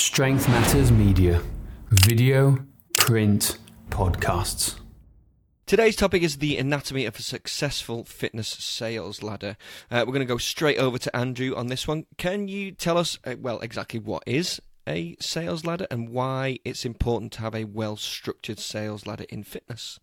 Strength Matters Media, video, print, podcasts. Today's topic is the anatomy of a successful fitness sales ladder. Uh, we're going to go straight over to Andrew on this one. Can you tell us, uh, well, exactly what is a sales ladder and why it's important to have a well structured sales ladder in fitness?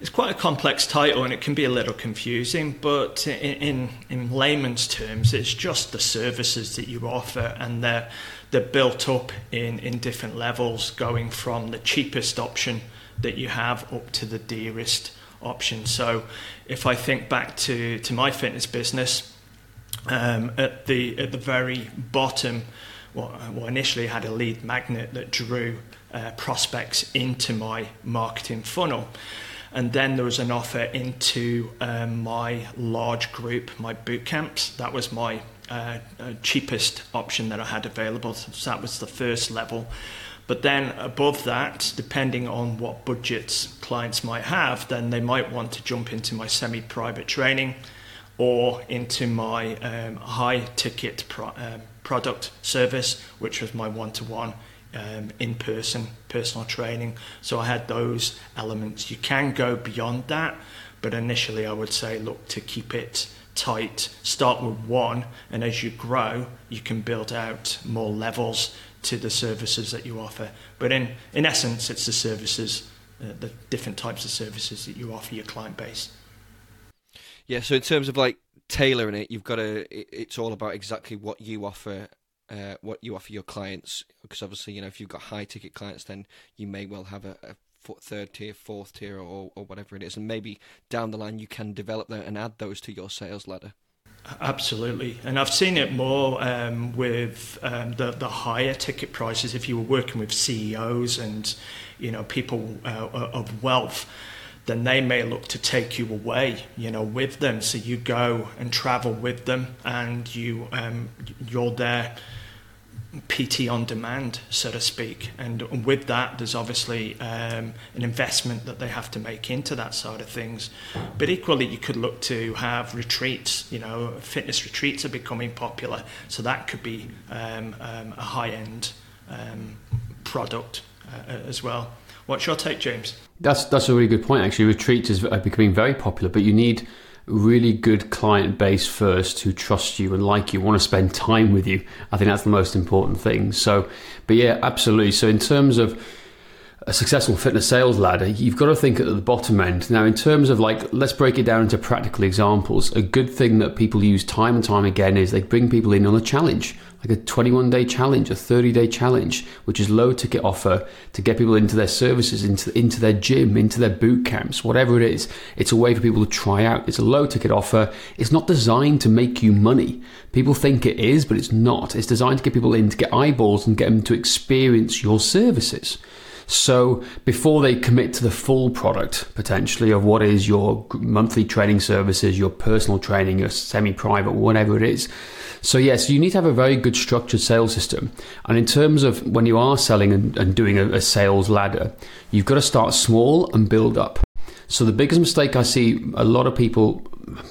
It's quite a complex title and it can be a little confusing, but in, in, in layman's terms, it's just the services that you offer and they're, they're built up in, in different levels, going from the cheapest option that you have up to the dearest option. So if I think back to, to my fitness business, um, at, the, at the very bottom, well, well, initially had a lead magnet that drew uh, prospects into my marketing funnel. And then there was an offer into um, my large group, my boot camps. That was my uh, uh, cheapest option that I had available. So that was the first level. But then above that, depending on what budgets clients might have, then they might want to jump into my semi private training or into my um, high ticket pro- um, product service, which was my one to one um, in person personal training. So I had those elements. You can go beyond that, but initially I would say look to keep it tight. Start with one, and as you grow, you can build out more levels to the services that you offer. But in, in essence, it's the services, uh, the different types of services that you offer your client base. Yeah, so in terms of like tailoring it, you've got to, it's all about exactly what you offer uh, what you offer your clients because obviously you know if you've got high ticket clients then you may well have a, a third tier fourth tier or, or whatever it is and maybe down the line you can develop that and add those to your sales ladder Absolutely, and I've seen it more um, with um, the the higher ticket prices. If you were working with CEOs and you know people uh, of wealth, then they may look to take you away, you know, with them. So you go and travel with them, and you um, you're there PT on demand, so to speak. And with that, there's obviously um, an investment that they have to make into that side of things. But equally, you could look to have retreats. You know, fitness retreats are becoming popular, so that could be um, um, a high end um, product uh, as well. What's your take, James? That's that's a really good point. Actually, retreats is becoming very popular, but you need really good client base first who trust you and like you, want to spend time with you. I think that's the most important thing. So, but yeah, absolutely. So, in terms of a successful fitness sales ladder, you've got to think at the bottom end. Now, in terms of like, let's break it down into practical examples. A good thing that people use time and time again is they bring people in on a challenge like a 21 day challenge, a 30 day challenge, which is low ticket offer to get people into their services, into, into their gym, into their boot camps, whatever it is. It's a way for people to try out. It's a low ticket offer. It's not designed to make you money. People think it is, but it's not. It's designed to get people in to get eyeballs and get them to experience your services. So before they commit to the full product potentially of what is your monthly training services, your personal training, your semi private, whatever it is, so, yes, you need to have a very good structured sales system. And in terms of when you are selling and, and doing a, a sales ladder, you've got to start small and build up. So, the biggest mistake I see a lot of people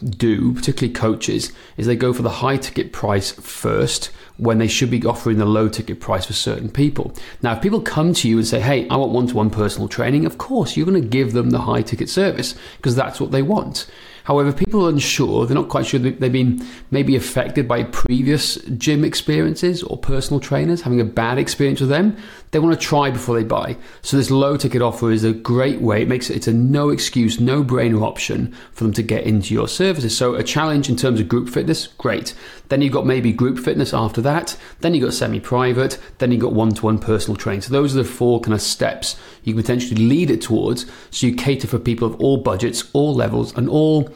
do, particularly coaches, is they go for the high ticket price first when they should be offering the low ticket price for certain people. Now, if people come to you and say, Hey, I want one to one personal training, of course, you're going to give them the high ticket service because that's what they want. However, people are unsure, they're not quite sure that they've been maybe affected by previous gym experiences or personal trainers, having a bad experience with them. They want to try before they buy. So this low ticket offer is a great way. It makes it, it's a no excuse, no brainer option for them to get into your services. So a challenge in terms of group fitness, great. Then you've got maybe group fitness after that. Then you've got semi private. Then you've got one to one personal training. So those are the four kind of steps you can potentially lead it towards. So you cater for people of all budgets, all levels, and all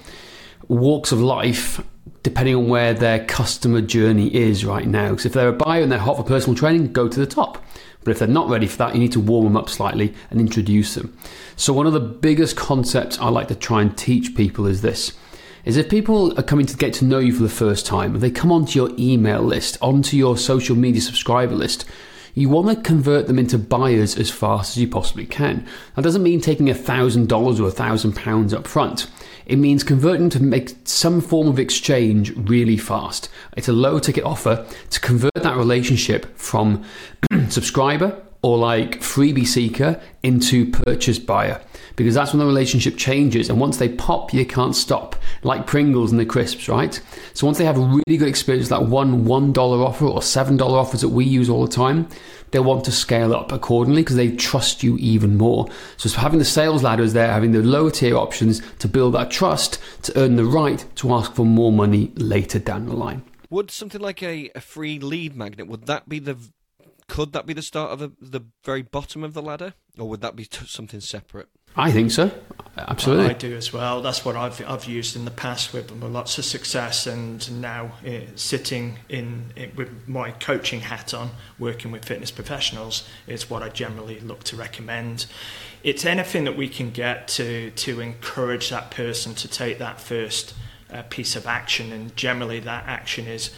walks of life depending on where their customer journey is right now. Because if they're a buyer and they're hot for personal training, go to the top. But if they're not ready for that, you need to warm them up slightly and introduce them. So one of the biggest concepts I like to try and teach people is this. Is if people are coming to get to know you for the first time, they come onto your email list, onto your social media subscriber list, you want to convert them into buyers as fast as you possibly can. That doesn't mean taking $1,000 or £1,000 up front. It means converting to make some form of exchange really fast. It's a low ticket offer to convert that relationship from subscriber or like freebie seeker into purchase buyer. Because that's when the relationship changes. And once they pop you can't stop. Like pringles and the crisps right? So once they have a really good experience that one one dollar offer or seven dollar offers that we use all the time they'll want to scale up accordingly because they trust you even more. So having the sales ladders there having the lower tier options to build that trust to earn the right to ask for more money later down the line. Would something like a, a free lead magnet would that be the could that be the start of a, the very bottom of the ladder, or would that be t- something separate? I think so. Absolutely, I do as well. That's what I've I've used in the past with, with lots of success, and now uh, sitting in it with my coaching hat on, working with fitness professionals, is what I generally look to recommend. It's anything that we can get to to encourage that person to take that first uh, piece of action, and generally that action is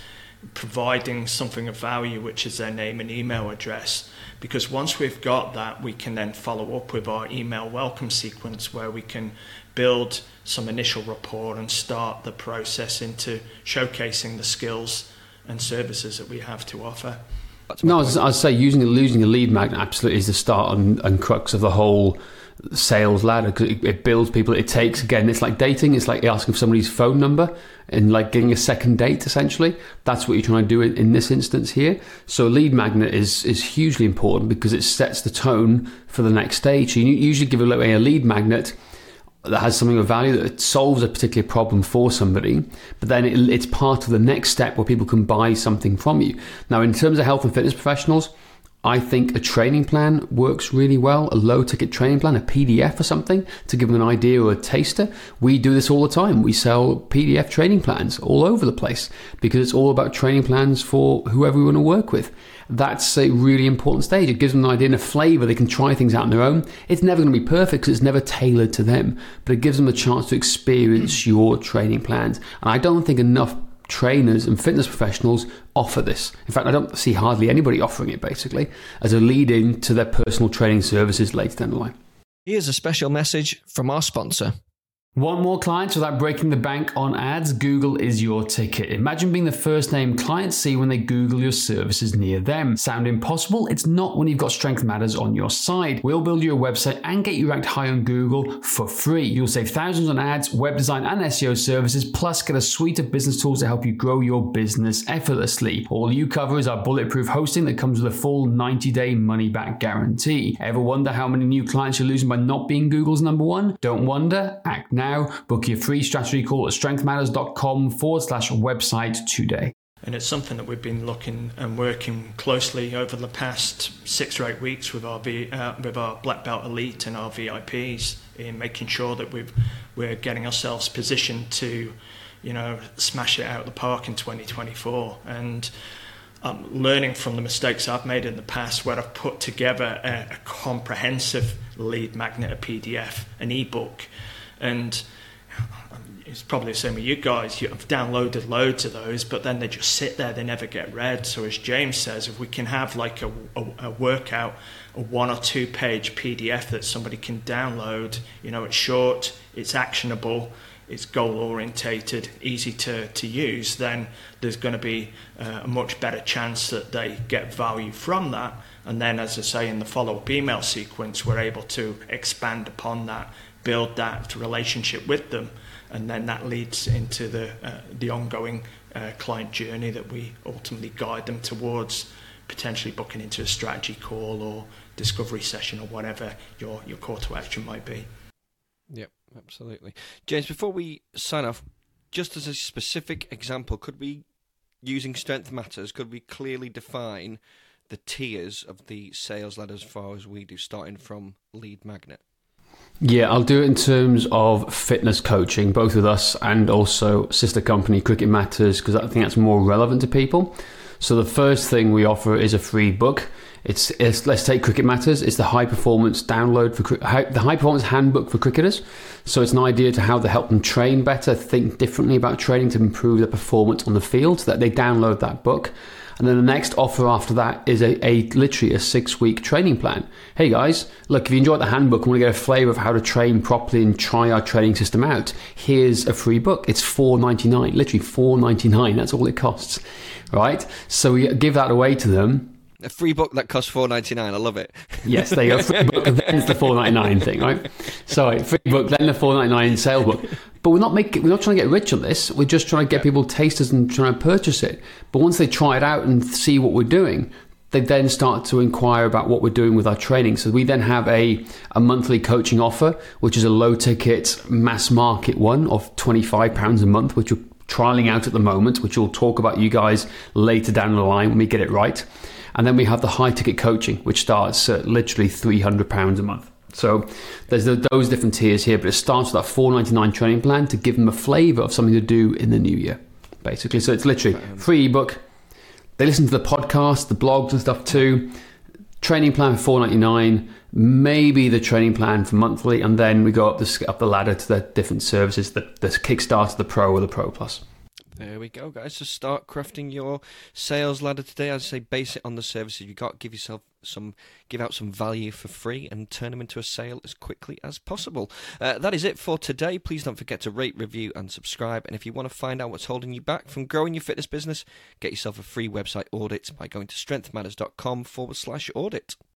providing something of value, which is their name and email address. Because once we've got that, we can then follow up with our email welcome sequence where we can build some initial rapport and start the process into showcasing the skills and services that we have to offer. No, I'd, say using losing a lead magnet absolutely is the start and, and crux of the whole sales ladder because it, it, builds people. It takes again, it's like dating. It's like asking for somebody's phone number and like getting a second date. Essentially, that's what you're trying to do in, in this instance here. So, lead magnet is is hugely important because it sets the tone for the next stage. So you usually give away a lead magnet that has something of value that solves a particular problem for somebody, but then it, it's part of the next step where people can buy something from you. Now, in terms of health and fitness professionals I think a training plan works really well, a low ticket training plan, a PDF or something to give them an idea or a taster. We do this all the time. We sell PDF training plans all over the place because it's all about training plans for whoever we want to work with. That's a really important stage. It gives them an idea and a flavor. They can try things out on their own. It's never going to be perfect because it's never tailored to them, but it gives them a chance to experience your training plans. And I don't think enough trainers and fitness professionals offer this. In fact, I don't see hardly anybody offering it basically as a lead in to their personal training services later down the line. Here's a special message from our sponsor. Want more clients without breaking the bank on ads? Google is your ticket. Imagine being the first name clients see when they Google your services near them. Sound impossible? It's not when you've got Strength Matters on your side. We'll build you a website and get you ranked high on Google for free. You'll save thousands on ads, web design, and SEO services, plus get a suite of business tools to help you grow your business effortlessly. All you cover is our bulletproof hosting that comes with a full 90 day money back guarantee. Ever wonder how many new clients you're losing by not being Google's number one? Don't wonder, act now now. Book your free strategy call at strengthmatters.com forward slash website today. And it's something that we've been looking and working closely over the past six or eight weeks with our v, uh, with our black belt elite and our VIPs in making sure that we've, we're getting ourselves positioned to, you know, smash it out of the park in 2024. And um, learning from the mistakes I've made in the past where I've put together a, a comprehensive lead magnet, a PDF, an ebook and it's probably the same with you guys. You've downloaded loads of those, but then they just sit there, they never get read. So, as James says, if we can have like a, a, a workout, a one or two page PDF that somebody can download, you know, it's short, it's actionable, it's goal orientated, easy to, to use, then there's going to be uh, a much better chance that they get value from that. And then, as I say, in the follow up email sequence, we're able to expand upon that build that relationship with them, and then that leads into the uh, the ongoing uh, client journey that we ultimately guide them towards potentially booking into a strategy call or discovery session or whatever your your call to action might be. Yep, absolutely. James, before we sign off, just as a specific example, could we, using Strength Matters, could we clearly define the tiers of the sales ladder as far as we do, starting from lead magnet? Yeah, I'll do it in terms of fitness coaching, both with us and also sister company Cricket Matters, because I think that's more relevant to people. So the first thing we offer is a free book. It's, it's let's take Cricket Matters. It's the high performance download for the high performance handbook for cricketers. So it's an idea to how to help them train better, think differently about training to improve their performance on the field. So that they download that book. And then the next offer after that is a, a literally a six week training plan. Hey guys, look, if you enjoyed the handbook and want to get a flavor of how to train properly and try our training system out, here's a free book. It's four ninety nine, literally four ninety nine. That's all it costs, right? So we give that away to them a free book that costs four ninety nine. I love it. yes, there you go. Free book, then it's the four ninety nine thing, right? Sorry, free book, then the four ninety nine sale book. But we're not making, we're not trying to get rich on this. We're just trying to get people tasters and trying to purchase it. But once they try it out and see what we're doing, they then start to inquire about what we're doing with our training. So we then have a, a monthly coaching offer, which is a low ticket mass market one of £25 a month, which we're trialing out at the moment, which we'll talk about you guys later down the line when we get it right. And then we have the high ticket coaching, which starts at literally £300 a month. So there's those different tiers here, but it starts with that 499 training plan to give them a flavour of something to do in the new year, basically. So it's literally free ebook. They listen to the podcast, the blogs and stuff too. Training plan for 499, maybe the training plan for monthly, and then we go up the up the ladder to the different services, the, the Kickstarter, the Pro, or the Pro Plus. There we go, guys. So start crafting your sales ladder today. I'd say, base it on the services you got. Give yourself some, give out some value for free, and turn them into a sale as quickly as possible. Uh, that is it for today. Please don't forget to rate, review, and subscribe. And if you want to find out what's holding you back from growing your fitness business, get yourself a free website audit by going to strengthmatters.com forward slash audit.